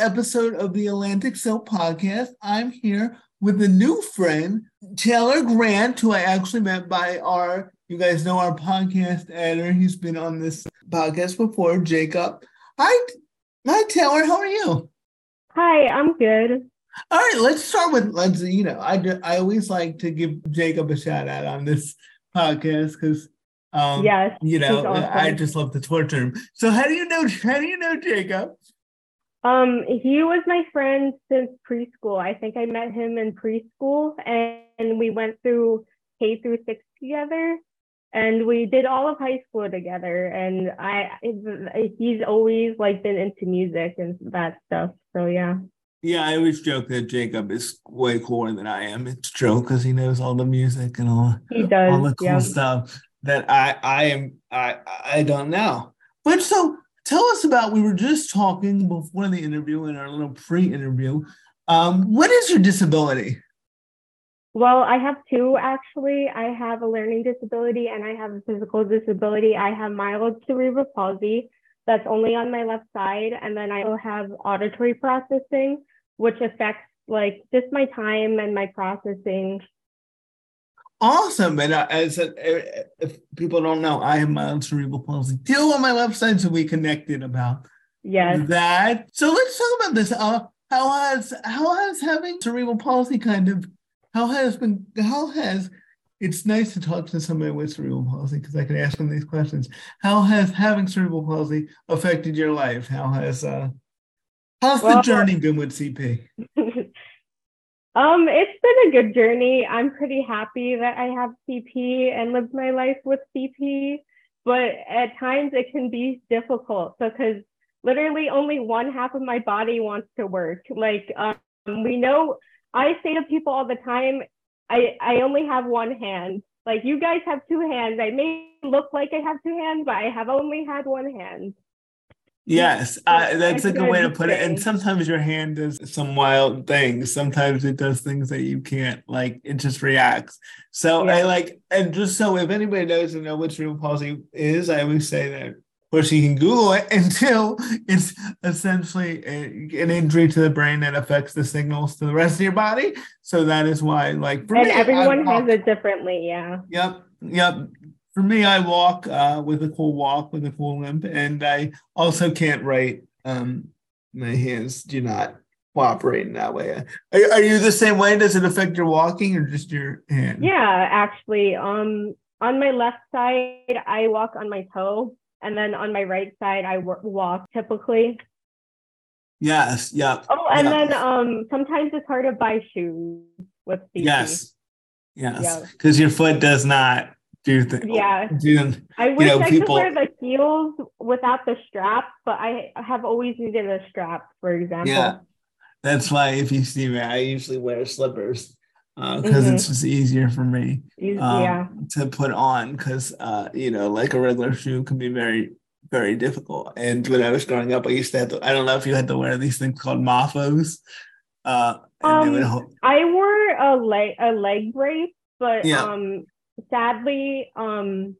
episode of the Atlantic Soap Podcast. I'm here with a new friend, Taylor Gantt, who I actually met by our, you guys know our podcast editor. He's been on this podcast before, Jacob. Hi, hi, Taylor. How are you? Hi, I'm good. All right, let's start with let's you know I I always like to give Jacob a shout out on this podcast because um yes, you know awesome. I just love to torture him. So how do you know how do you know Jacob? Um, he was my friend since preschool. I think I met him in preschool, and, and we went through K through six together, and we did all of high school together. And I, he's always like been into music and that stuff. So yeah. Yeah, I always joke that Jacob is way cooler than I am. It's true because he knows all the music and all, he does, all the cool yeah. stuff that I I am I I don't know. But so tell us about we were just talking before the interview in our little pre-interview. Um, what is your disability? Well, I have two actually. I have a learning disability and I have a physical disability. I have mild cerebral palsy that's only on my left side, and then I also have auditory processing, which affects like just my time and my processing. Awesome. And uh, as a, if people don't know, I have mild cerebral palsy too on my left side, so we connected about yes. that. So let's talk about this. Uh, how has how has having cerebral palsy kind of how has been how has it's nice to talk to somebody with cerebral palsy because I can ask them these questions. How has having cerebral palsy affected your life? How has uh how's well, the journey been with CP? um, it's been a good journey. I'm pretty happy that I have CP and lived my life with CP, but at times it can be difficult because literally only one half of my body wants to work. Like um, we know I say to people all the time, I, I only have one hand. Like you guys have two hands. I may look like I have two hands, but I have only had one hand. Yes, uh, that's a good way to put it. And sometimes your hand does some wild things. Sometimes it does things that you can't like. It just reacts. So yeah. I like, and just so if anybody doesn't know what cerebral palsy is, I always say that Of course, you can Google it until it's essentially a, an injury to the brain that affects the signals to the rest of your body. So that is why, like, and me, everyone has it differently. Yeah. Yep. Yep. For me, I walk uh, with a cool walk with a cool limp, and I also can't write. Um, my hands do not cooperate in that way. Are, are you the same way? Does it affect your walking or just your hand? Yeah, actually, um, on my left side, I walk on my toe and then on my right side I walk typically. Yes. Yep. Oh, and yep. then um sometimes it's hard to buy shoes with CP. Yes. Yes. Because your foot does not do things. Yeah. Do, I wish know, I people... could wear the heels without the strap, but I have always needed a strap, for example. Yeah. That's why if you see me, I usually wear slippers because uh, mm-hmm. it's just easier for me um, yeah. to put on because uh, you know like a regular shoe can be very very difficult and when i was growing up i used to have to i don't know if you had to wear these things called mafos uh, um, hold- i wore a leg a leg brace but yeah. um sadly um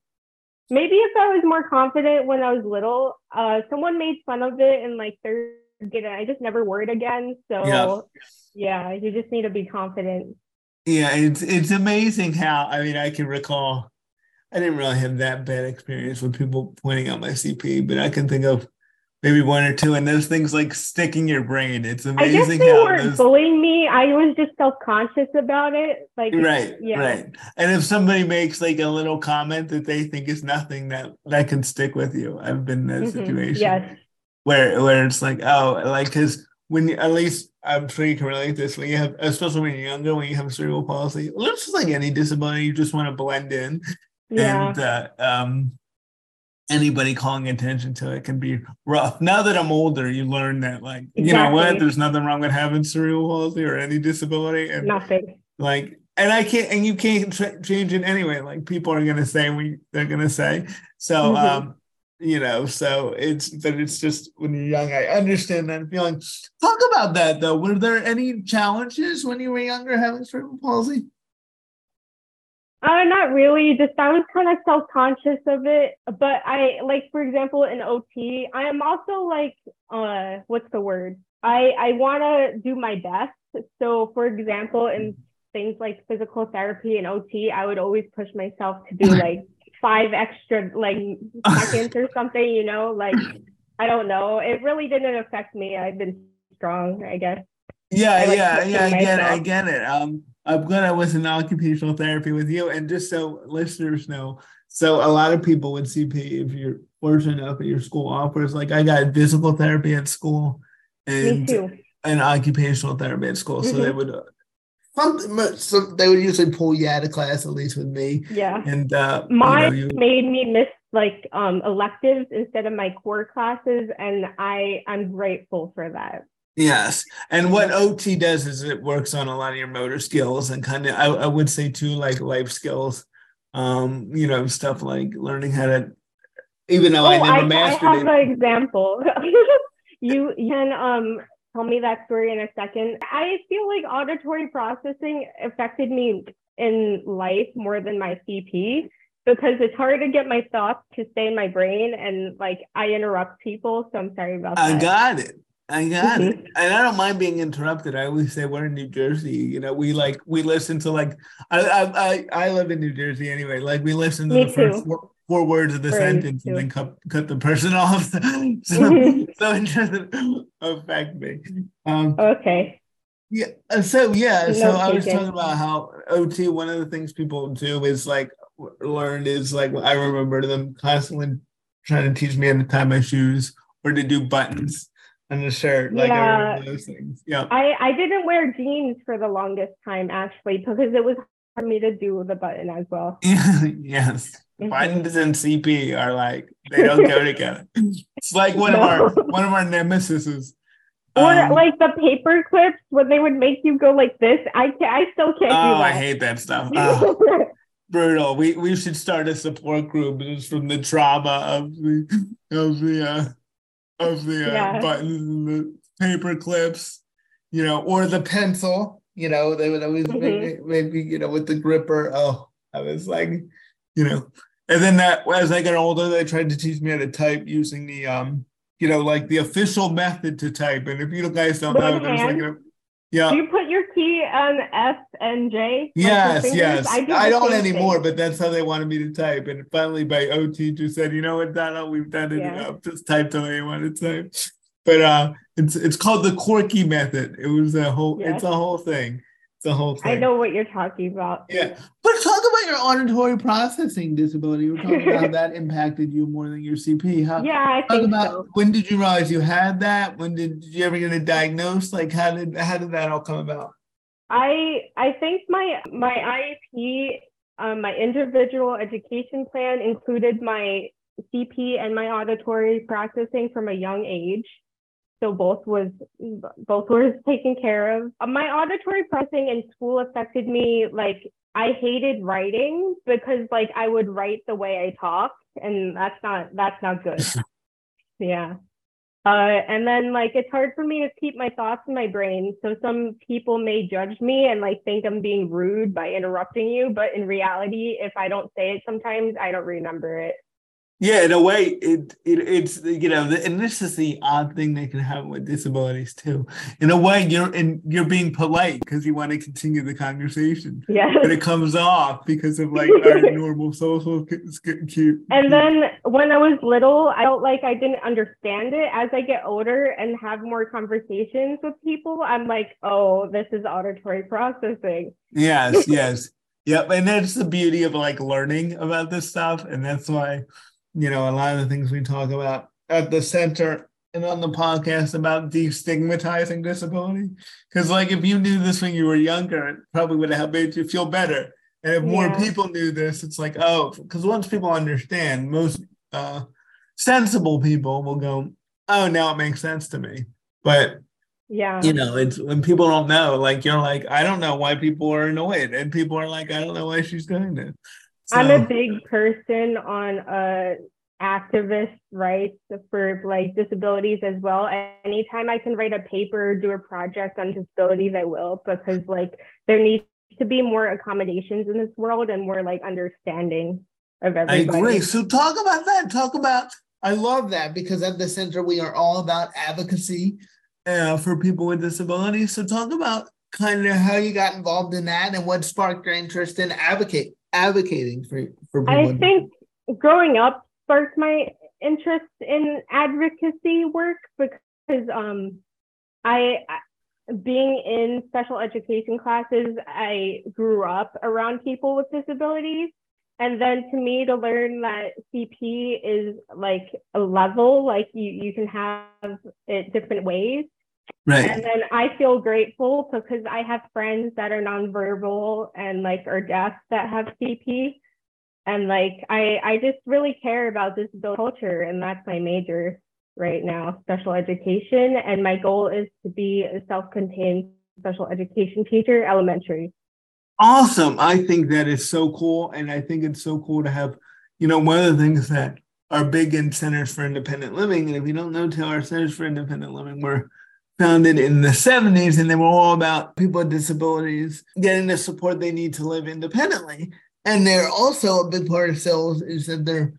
maybe if i was more confident when i was little uh someone made fun of it in like third grade i just never wore it again so yeah. yeah you just need to be confident yeah, it's it's amazing how I mean I can recall I didn't really have that bad experience with people pointing out my CP, but I can think of maybe one or two, and those things like sticking your brain. It's amazing. I guess they how weren't those... bullying me. I was just self conscious about it. Like right, yeah. right. And if somebody makes like a little comment that they think is nothing, that that can stick with you. I've been in that mm-hmm. situation. Yes. Where where it's like oh like because when you, at least I'm sure you can relate this when you have, especially when you're younger, when you have cerebral palsy, it's just like any disability, you just want to blend in. Yeah. And uh, um, anybody calling attention to it can be rough. Now that I'm older, you learn that, like, exactly. you know what? There's nothing wrong with having cerebral palsy or any disability. And nothing. Like, and I can't, and you can't tra- change it anyway. Like, people are going to say we they're going to say. So, mm-hmm. um, you know so it's but it's just when you're young i understand that feeling talk about that though were there any challenges when you were younger having cerebral palsy uh, not really. Just I was kind of self-conscious of it. But I like, for example, in OT, I am also like, uh, what's the word? I I want to do my best. So, for example, in things like physical therapy and OT, I would always push myself to do like five extra like seconds or something. You know, like I don't know. It really didn't affect me. I've been strong, I guess. Yeah, I like yeah, yeah. I get it. I get it. Um, I'm glad I was in occupational therapy with you. And just so listeners know, so a lot of people with CP, if you're fortunate enough at your school offers, like I got physical therapy at school and and occupational therapy at school. Mm-hmm. So they mm-hmm. would uh, some, so they would usually pull you out of class, at least with me. Yeah. And uh mine you know, you, made me miss like um electives instead of my core classes. And I I'm grateful for that. Yes. And what OT does is it works on a lot of your motor skills and kind of, I, I would say too, like life skills, um, you know, stuff like learning how to, even though oh, I never I, mastered I have it. an example. you can um, tell me that story in a second. I feel like auditory processing affected me in life more than my CP because it's hard to get my thoughts to stay in my brain and like I interrupt people. So I'm sorry about that. I got it. I got it. And I don't mind being interrupted. I always say we're in New Jersey. You know, we like we listen to like I I I, live in New Jersey anyway. Like we listen to Me the too. first four, four, words of the sentence and then cut cut the person off. so, so it doesn't affect me. Um, okay. Yeah. Uh, so yeah. No so I was talking about how OT. One of the things people do is like learned is like I remember them constantly trying to teach me how to tie my shoes or to do buttons and the shirt. Like yeah. I those things. Yeah. I, I didn't wear jeans for the longest time actually because it was hard for me to do the button as well. yes. Mm-hmm. Buttons and CP are like they don't go together. It's like one no. of our one of our nemesis. Or um, like the paper clips when they would make you go like this. I can't. I still can't. Oh, I hate that stuff. Oh, brutal. We we should start a support group just from the trauma of the of the uh, of the uh, yeah. buttons and the paper clips, you know, or the pencil. You know, they would always mm-hmm. make, me, you know, with the gripper. Oh, I was like, you know, and then that as I got older, they tried to teach me how to type using the um, you know, like the official method to type. And if you guys don't know, there's like a yeah. Do you put your key on F and J? Yes, yes. I, do I don't anymore, thing. but that's how they wanted me to type. And finally, my OT just said, "You know what, Donna, we've done it yeah. enough. Just type the way you want to type." But uh, it's it's called the Corky method. It was a whole. Yes. It's a whole thing the whole thing. I know what you're talking about. Yeah. But talk about your auditory processing disability. You were talking about how that impacted you more than your CP. How, yeah, I think about so. when did you realize you had that? When did, did you ever get it diagnosed? Like how did how did that all come about? I I think my my IEP, um, my individual education plan included my CP and my auditory processing from a young age so both was both were taken care of. My auditory processing in school affected me like I hated writing because like I would write the way I talk and that's not that's not good. yeah. Uh, and then like it's hard for me to keep my thoughts in my brain. So some people may judge me and like think I'm being rude by interrupting you, but in reality, if I don't say it sometimes, I don't remember it. Yeah, in a way, it, it it's you know, and this is the odd thing they can have with disabilities too. In a way, you're and you're being polite because you want to continue the conversation. Yeah, but it comes off because of like our normal social cue. And then when I was little, I felt like I didn't understand it. As I get older and have more conversations with people, I'm like, oh, this is auditory processing. Yes, yes, yep. And that's the beauty of like learning about this stuff, and that's why you know, a lot of the things we talk about at the center and on the podcast about destigmatizing disability. Because, like, if you knew this when you were younger, it probably would have made you feel better. And if yeah. more people knew this, it's like, oh, because once people understand, most uh, sensible people will go, oh, now it makes sense to me. But yeah, you know, it's when people don't know, like, you're like, I don't know why people are annoyed. And people are like, I don't know why she's doing this. So. I'm a big person on uh, activist rights for like disabilities as well. Anytime I can write a paper, do a project on disabilities, I will because like there needs to be more accommodations in this world and more like understanding of everybody. I agree. So talk about that. Talk about. I love that because at the center we are all about advocacy uh, for people with disabilities. So talk about kind of how you got involved in that and what sparked your interest in advocate advocating for for people. I think growing up sparked my interest in advocacy work because um I being in special education classes, I grew up around people with disabilities. And then to me, to learn that CP is like a level, like you, you can have it different ways. Right. And then I feel grateful because I have friends that are nonverbal and like are deaf that have CP. And like I I just really care about disability culture and that's my major right now, special education. And my goal is to be a self-contained special education teacher, elementary. Awesome. I think that is so cool. And I think it's so cool to have, you know, one of the things that are big in Centers for Independent Living. And if you don't know, Taylor, Centers for Independent Living were founded in the 70s and they were all about people with disabilities getting the support they need to live independently. And they're also a big part of CILs is that they're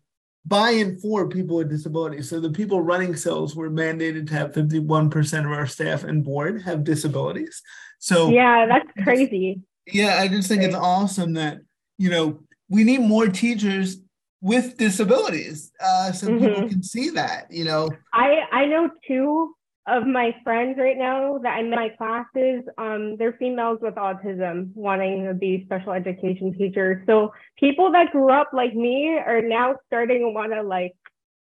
buy-in for people with disabilities. So the people running CILs were mandated to have 51% of our staff and board have disabilities. So yeah, that's crazy. Yeah, I just think it's awesome that you know we need more teachers with disabilities uh, so mm-hmm. people can see that. You know, I I know two of my friends right now that I'm in my classes, um, they're females with autism wanting to be special education teachers. So people that grew up like me are now starting to want to like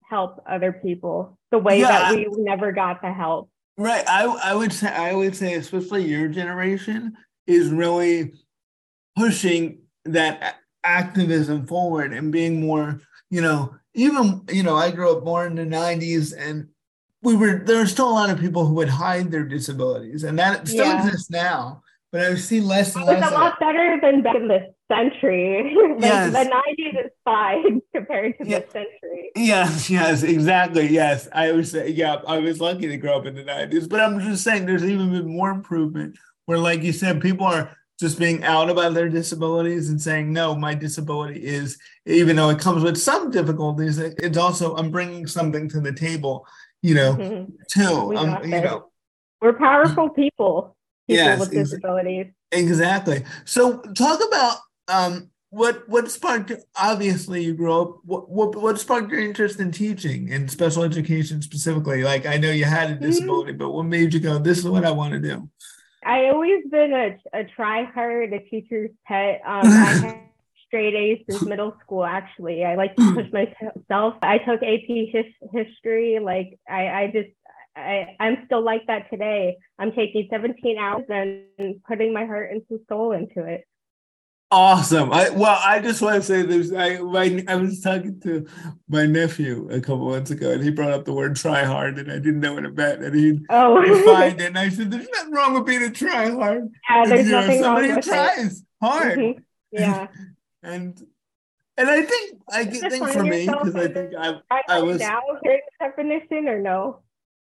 help other people the way yeah. that we never got to help. Right. I I would say I would say especially your generation is really pushing that activism forward and being more, you know, even you know, I grew up more in the 90s and we were there are still a lot of people who would hide their disabilities, and that still yeah. exists now. But I see less and less. It's a lot better than back in the century. yes. the nineties is fine compared to yeah. the century. Yes, yes, exactly. Yes, I would say, yeah, I was lucky to grow up in the nineties, but I'm just saying, there's even been more improvement. Where, like you said, people are just being out about their disabilities and saying, no, my disability is, even though it comes with some difficulties, it's also, I'm bringing something to the table you know, mm-hmm. too. Um, you know, we're powerful people. people yes, with disabilities. Exactly. So talk about um, what what sparked. Obviously, you grew up. What, what what sparked your interest in teaching and special education specifically? Like, I know you had a mm-hmm. disability, mm-hmm. but what made you go? This is what I want to do. I always been a, a try hard, a teacher's pet. Um, I straight A's since middle school. Actually, I like to push myself. I took AP his, history. Like I, I just, I, I'm still like that today. I'm taking 17 hours and putting my heart and soul into it. Awesome. I well, I just want to say there's I my, I was talking to my nephew a couple months ago and he brought up the word try hard and I didn't know what it meant and he oh. defined it and I said there's nothing wrong with being a try hard. Yeah, there's nothing somebody wrong who tries it. hard. Mm-hmm. Yeah. and and I think I get think for me because I think I I was now hearing the definition or no.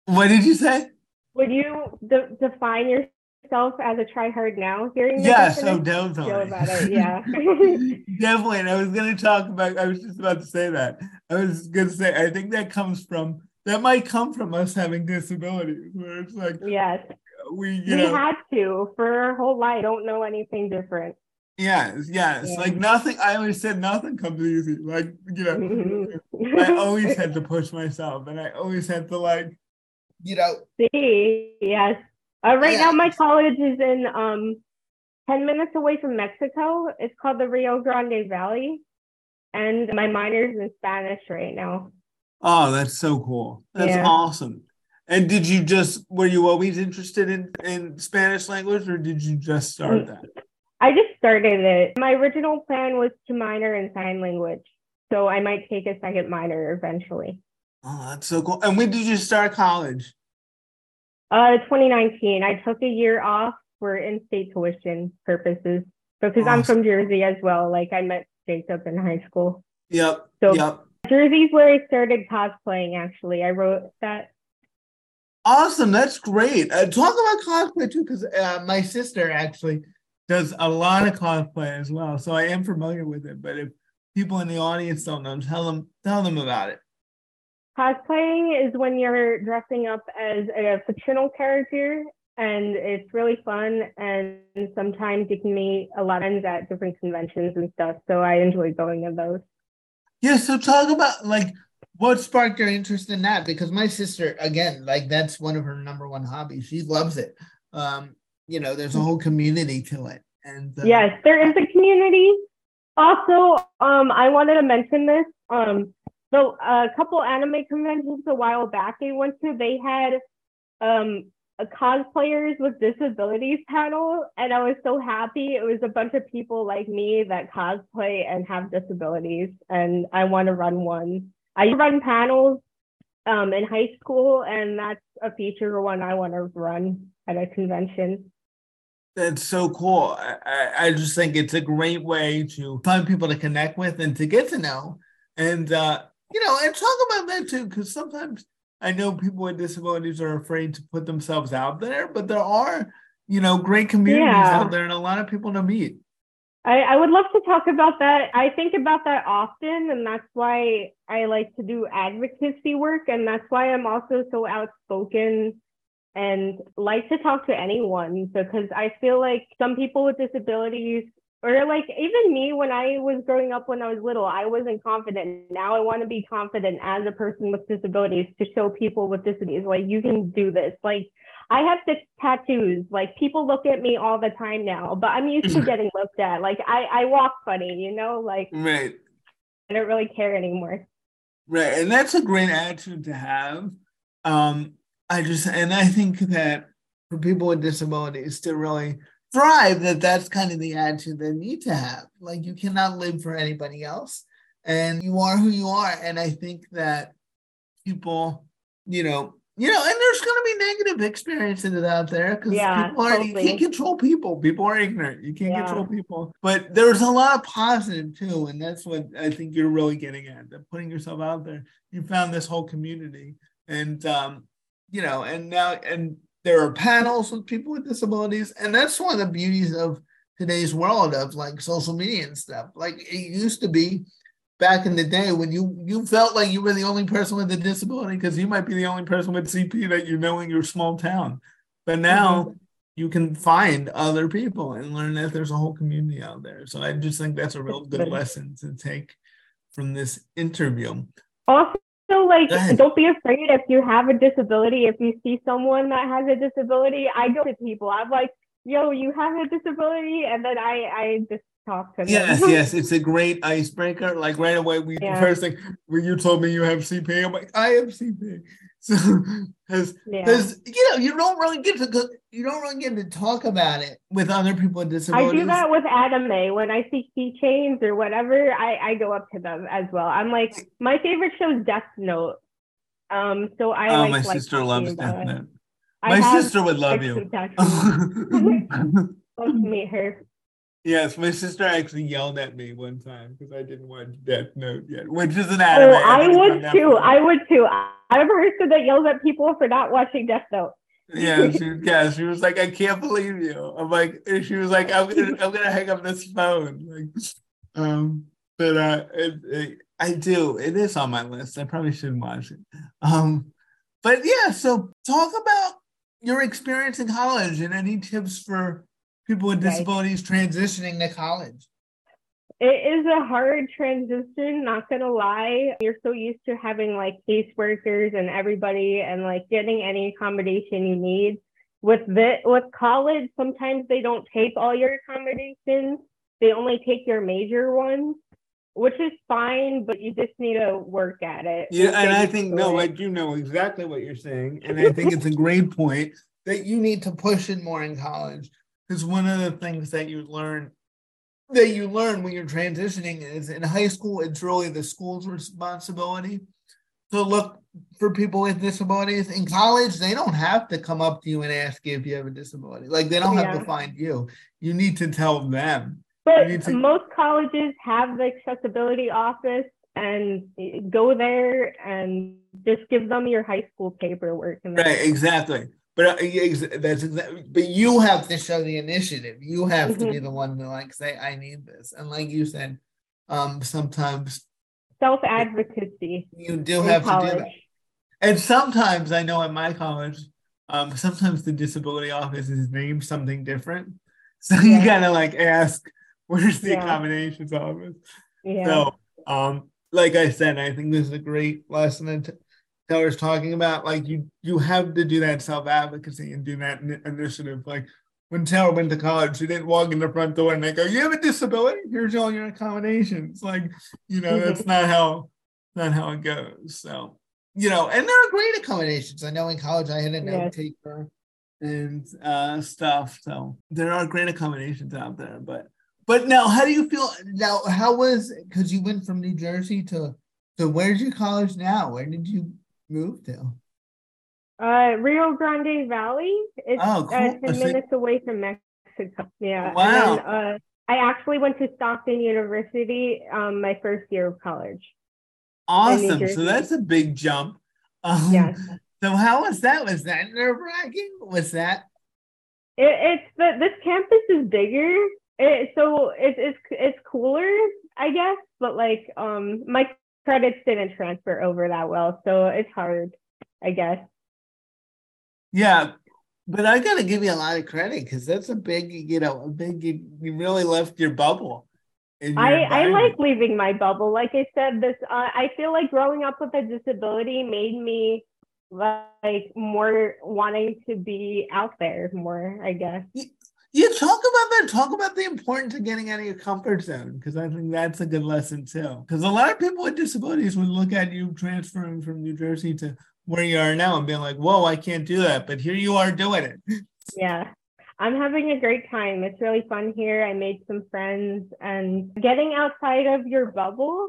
What did you say? Would you de- define yourself as a try hard now? Hearing yes, oh definitely. about it, yeah. definitely, and I was going to talk about. I was just about to say that. I was going to say I think that comes from that might come from us having disabilities, where it's like yes, we you we know, had to for our whole life. Don't know anything different. Yes, yes. Yeah. Like nothing, I always said nothing comes easy. Like, you know, I always had to push myself and I always had to, like, you know. See, yes. Uh, right yeah. now, my college is in um, 10 minutes away from Mexico. It's called the Rio Grande Valley. And my minor's in Spanish right now. Oh, that's so cool. That's yeah. awesome. And did you just, were you always interested in, in Spanish language or did you just start mm. that? I just started it. My original plan was to minor in sign language. So I might take a second minor eventually. Oh, that's so cool. And when did you start college? Uh 2019. I took a year off for in-state tuition purposes because I'm from Jersey as well. Like I met Jacob in high school. Yep. So yep. Jersey's where I started cosplaying actually. I wrote that Awesome. That's great. Uh, talk about cosplay too, because uh, my sister actually does a lot of cosplay as well. So I am familiar with it. But if people in the audience don't know, tell them tell them about it. Cosplaying is when you're dressing up as a fictional character and it's really fun and sometimes you can meet a lot of friends at different conventions and stuff. So I enjoy going to those. Yeah, so talk about like what sparked your interest in that? Because my sister, again, like that's one of her number one hobbies. She loves it. Um, you know, there's a whole community to it. And uh, yes, there is a community. Also, um, I wanted to mention this. Um, so a couple anime conventions a while back I went to, they had um a cosplayers with disabilities panel, and I was so happy. It was a bunch of people like me that cosplay and have disabilities, and I want to run one. I run panels um, in high school, and that's a feature one I want to run at a convention. That's so cool. I, I just think it's a great way to find people to connect with and to get to know. And uh, you know, and talk about that too, because sometimes I know people with disabilities are afraid to put themselves out there, but there are, you know, great communities yeah. out there and a lot of people to meet. I, I would love to talk about that. I think about that often, and that's why I like to do advocacy work, and that's why I'm also so outspoken and like to talk to anyone because I feel like some people with disabilities or like even me when I was growing up when I was little, I wasn't confident. Now I want to be confident as a person with disabilities to show people with disabilities like you can do this. Like I have six tattoos. Like people look at me all the time now, but I'm used to getting looked at. Like I I walk funny, you know, like right. I don't really care anymore. Right, and that's a great attitude to have. Um, I just and I think that for people with disabilities to really thrive that that's kind of the attitude they need to have. Like you cannot live for anybody else and you are who you are. And i think that people you know you know and there's going to be negative experiences out there because yeah, people are totally. you can't control people. People are ignorant. You can't yeah. control people. But there's a lot of positive too and that's what i think you're really getting at that putting yourself out there. You found this whole community and um you know and now and there are panels with people with disabilities, and that's one of the beauties of today's world of like social media and stuff. Like it used to be back in the day when you you felt like you were the only person with a disability because you might be the only person with CP that you know in your small town. But now mm-hmm. you can find other people and learn that there's a whole community out there. So I just think that's a real good lesson to take from this interview. Also, so like don't be afraid if you have a disability if you see someone that has a disability. I go to people i'm like yo you have a disability and then i i just talk to them. Yes yes it's a great icebreaker. Like right away we yeah. first thing when you told me you have cp i'm like i have cp so because because yeah. you know you don't really get to you don't really get to talk about it with other people with disabilities. I do that with anime when I see keychains or whatever. I I go up to them as well. I'm like my favorite show is Death Note. Um, so I oh like, my sister loves Death Note. My sister would love you. love to meet her. Yes, my sister actually yelled at me one time because I didn't watch Death Note yet, which is an anime. Oh, I would too. I would too. I'm a person that yells at people for not watching Death Note. yeah, she, yeah, she was like, I can't believe you. I'm like, she was like, I'm gonna, I'm gonna hang up this phone. Like, um, but uh, it, it, I do. It is on my list. I probably shouldn't watch it. Um, but yeah, so talk about your experience in college and any tips for people with disabilities transitioning to college. It is a hard transition, not gonna lie. You're so used to having like caseworkers and everybody and like getting any accommodation you need. With the with college, sometimes they don't take all your accommodations. They only take your major ones, which is fine, but you just need to work at it. Yeah, and I think no, I do know exactly what you're saying. And I think it's a great point that you need to push it more in college. Because one of the things that you learn that you learn when you're transitioning is in high school, it's really the school's responsibility to look for people with disabilities. In college, they don't have to come up to you and ask you if you have a disability. Like they don't yeah. have to find you. You need to tell them. But to- most colleges have the accessibility office and go there and just give them your high school paperwork. right, exactly. But uh, that's exactly. But you have to show the initiative. You have mm-hmm. to be mm-hmm. the one to like say, "I need this." And like you said, um, sometimes self advocacy. You do have college. to do that. and sometimes I know at my college, um, sometimes the disability office is named something different. So yeah. you gotta like ask, where's the yeah. accommodations office? Yeah. So um, like I said, I think this is a great lesson that Taylor's talking about. Like you you have to do that self-advocacy and do that initiative. Like when Taylor went to college, she didn't walk in the front door and they go, You have a disability? Here's all your accommodations. Like, you know, that's not how not how it goes. So you know, and there are great accommodations. I know in college I had a note taker and uh, stuff. So there are great accommodations out there. But but now, how do you feel now? How was because you went from New Jersey to to where's your college now? Where did you move to? Uh, Rio Grande Valley. It's oh, cool. uh, ten minutes away from Mexico. Yeah. Wow. Then, uh, I actually went to Stockton University um, my first year of college. Awesome. So that's a big jump. Um, yeah. So how was that? Was that nerve wracking? Was that? It, it's the this campus is bigger, it, so it's it's it's cooler, I guess. But like, um, my credits didn't transfer over that well, so it's hard, I guess. Yeah, but I gotta give you a lot of credit because that's a big, you know, a big. You, you really left your bubble. I, I like leaving my bubble. Like I said, this uh, I feel like growing up with a disability made me like more wanting to be out there more. I guess. You, talk about that. Talk about the importance of getting out of your comfort zone because I think that's a good lesson too. Because a lot of people with disabilities would look at you transferring from New Jersey to where you are now and being like, "Whoa, I can't do that," but here you are doing it. Yeah. I'm having a great time. It's really fun here. I made some friends, and getting outside of your bubble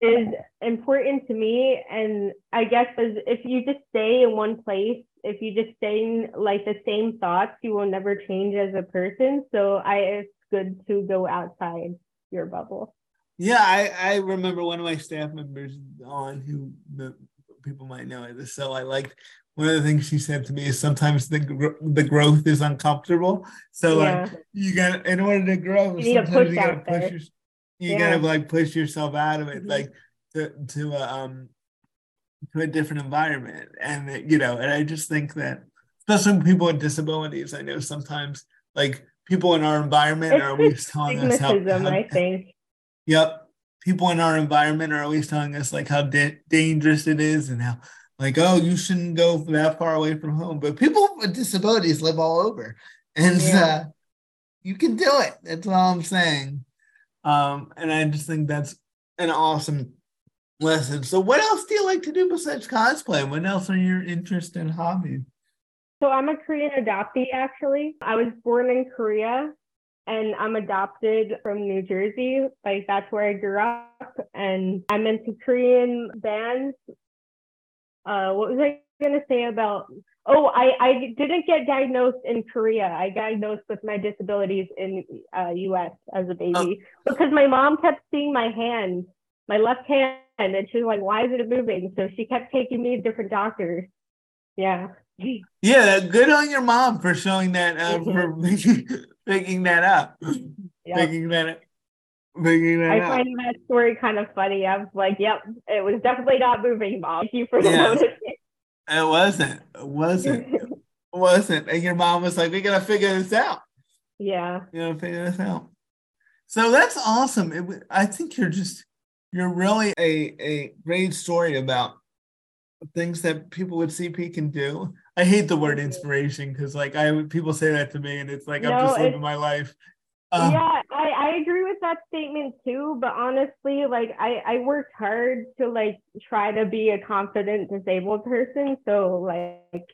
is important to me. And I guess as if you just stay in one place, if you just stay in like the same thoughts, you will never change as a person. So I it's good to go outside your bubble. Yeah, I, I remember one of my staff members on who the people might know it. So I liked one of the things she said to me is sometimes the the growth is uncomfortable. So yeah. like you got in order to grow, you sometimes you gotta push your, you yeah. gotta like push yourself out of it, mm-hmm. like to to a, um to a different environment. And you know, and I just think that especially people with disabilities, I know sometimes like people in our environment it's are always telling us how, how I think. Yep. People in our environment are always telling us like how da- dangerous it is and how like, oh, you shouldn't go that far away from home. But people with disabilities live all over, and yeah. uh, you can do it. That's all I'm saying. Um, and I just think that's an awesome lesson. So, what else do you like to do besides cosplay? What else are your interests and hobbies? So, I'm a Korean adoptee. Actually, I was born in Korea, and I'm adopted from New Jersey. Like that's where I grew up, and I'm into Korean bands uh, what was I going to say about? Oh, I, I didn't get diagnosed in Korea. I diagnosed with my disabilities in uh, U.S. as a baby oh. because my mom kept seeing my hand, my left hand, and she was like, "Why is it moving?" So she kept taking me to different doctors. Yeah. Yeah, good on your mom for showing that, uh, for picking that up, yep. picking that up. I out. find that story kind of funny. I was like, yep, it was definitely not moving, mom. Thank you for yeah. noticing. It wasn't. It wasn't. it wasn't. And your mom was like, we gotta figure this out. Yeah. You gotta figure this out. So that's awesome. It, I think you're just you're really a, a great story about things that people with CP can do. I hate the word inspiration because like I people say that to me and it's like no, I'm just living my life. Um, yeah, I, I agree with that statement too. But honestly, like I, I worked hard to like try to be a confident disabled person. So like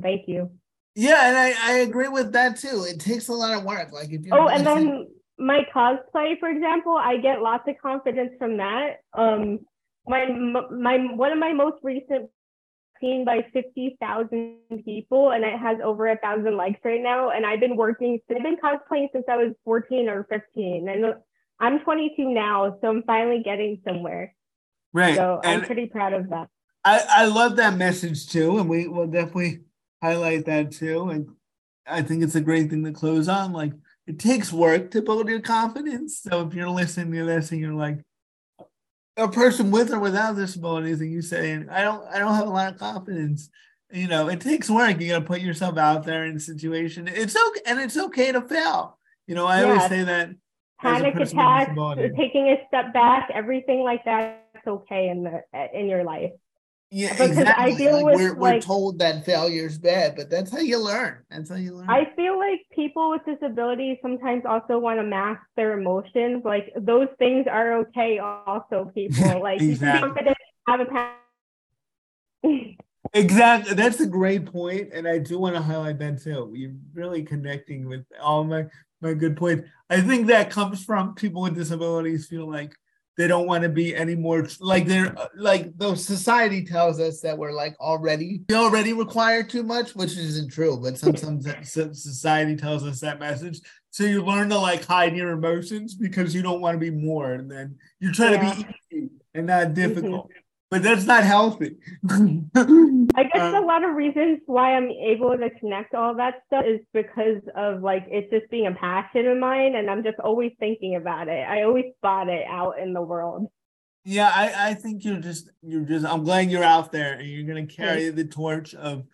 thank you. Yeah, and I, I agree with that too. It takes a lot of work. Like if you Oh, and then my cosplay, for example, I get lots of confidence from that. Um my my one of my most recent seen by 50,000 people and it has over a thousand likes right now. And I've been working, I've been cosplaying since I was 14 or 15. And I'm 22 now, so I'm finally getting somewhere. Right. So and I'm pretty proud of that. I, I love that message too. And we will definitely highlight that too. And I think it's a great thing to close on. Like it takes work to build your confidence. So if you're listening to this and you're like, a person with or without disabilities, and you saying, I don't I don't have a lot of confidence. You know, it takes work. You gotta put yourself out there in a situation. It's okay and it's okay to fail. You know, I yes. always say that panic attacks, taking a step back, everything like that's okay in the in your life. Yeah, because exactly. I feel like with, we're, we're told that failure is bad, but that's how you learn. That's how you learn. I feel like people with disabilities sometimes also want to mask their emotions. Like those things are okay. Also, people like exactly. have a. exactly, that's a great point, and I do want to highlight that too. You're really connecting with all my my good points. I think that comes from people with disabilities feel like they don't want to be any more like they're like the society tells us that we're like already we already require too much which isn't true but sometimes society tells us that message. So you learn to like hide your emotions because you don't want to be more and then you're trying yeah. to be easy and not difficult. mm-hmm but that's not healthy. I guess uh, a lot of reasons why I'm able to connect all that stuff is because of like it's just being a passion of mine, and I'm just always thinking about it. I always spot it out in the world. Yeah, I, I think you're just you're just I'm glad you're out there and you're gonna carry the torch of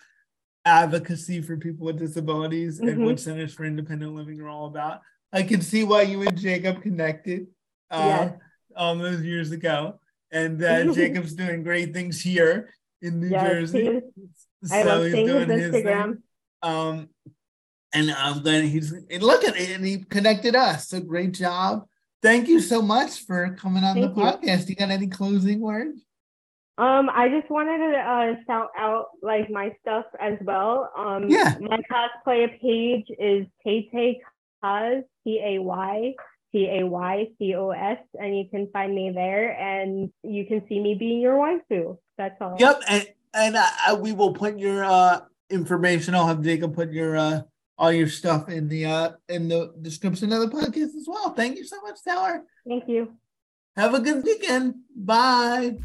advocacy for people with disabilities mm-hmm. and what Centers for Independent Living are all about. I can see why you and Jacob connected uh, yes. all those years ago and uh, Jacob's doing great things here in New yes, Jersey. So I love seeing his Instagram. Um, and I'm glad he's and look at it, and he connected us. So great job. Thank you so much for coming on Thank the podcast. You. you got any closing words? Um, I just wanted to uh, shout out like my stuff as well. Um, yeah. My cosplay page is Tay Tay Cos T A Y T A Y C O S, and you can find me there, and you can see me being your waifu. That's all. Yep, and and uh, we will put your uh, information. I'll have Jacob put your uh, all your stuff in the uh, in the description of the podcast as well. Thank you so much, Taylor. Thank you. Have a good weekend. Bye.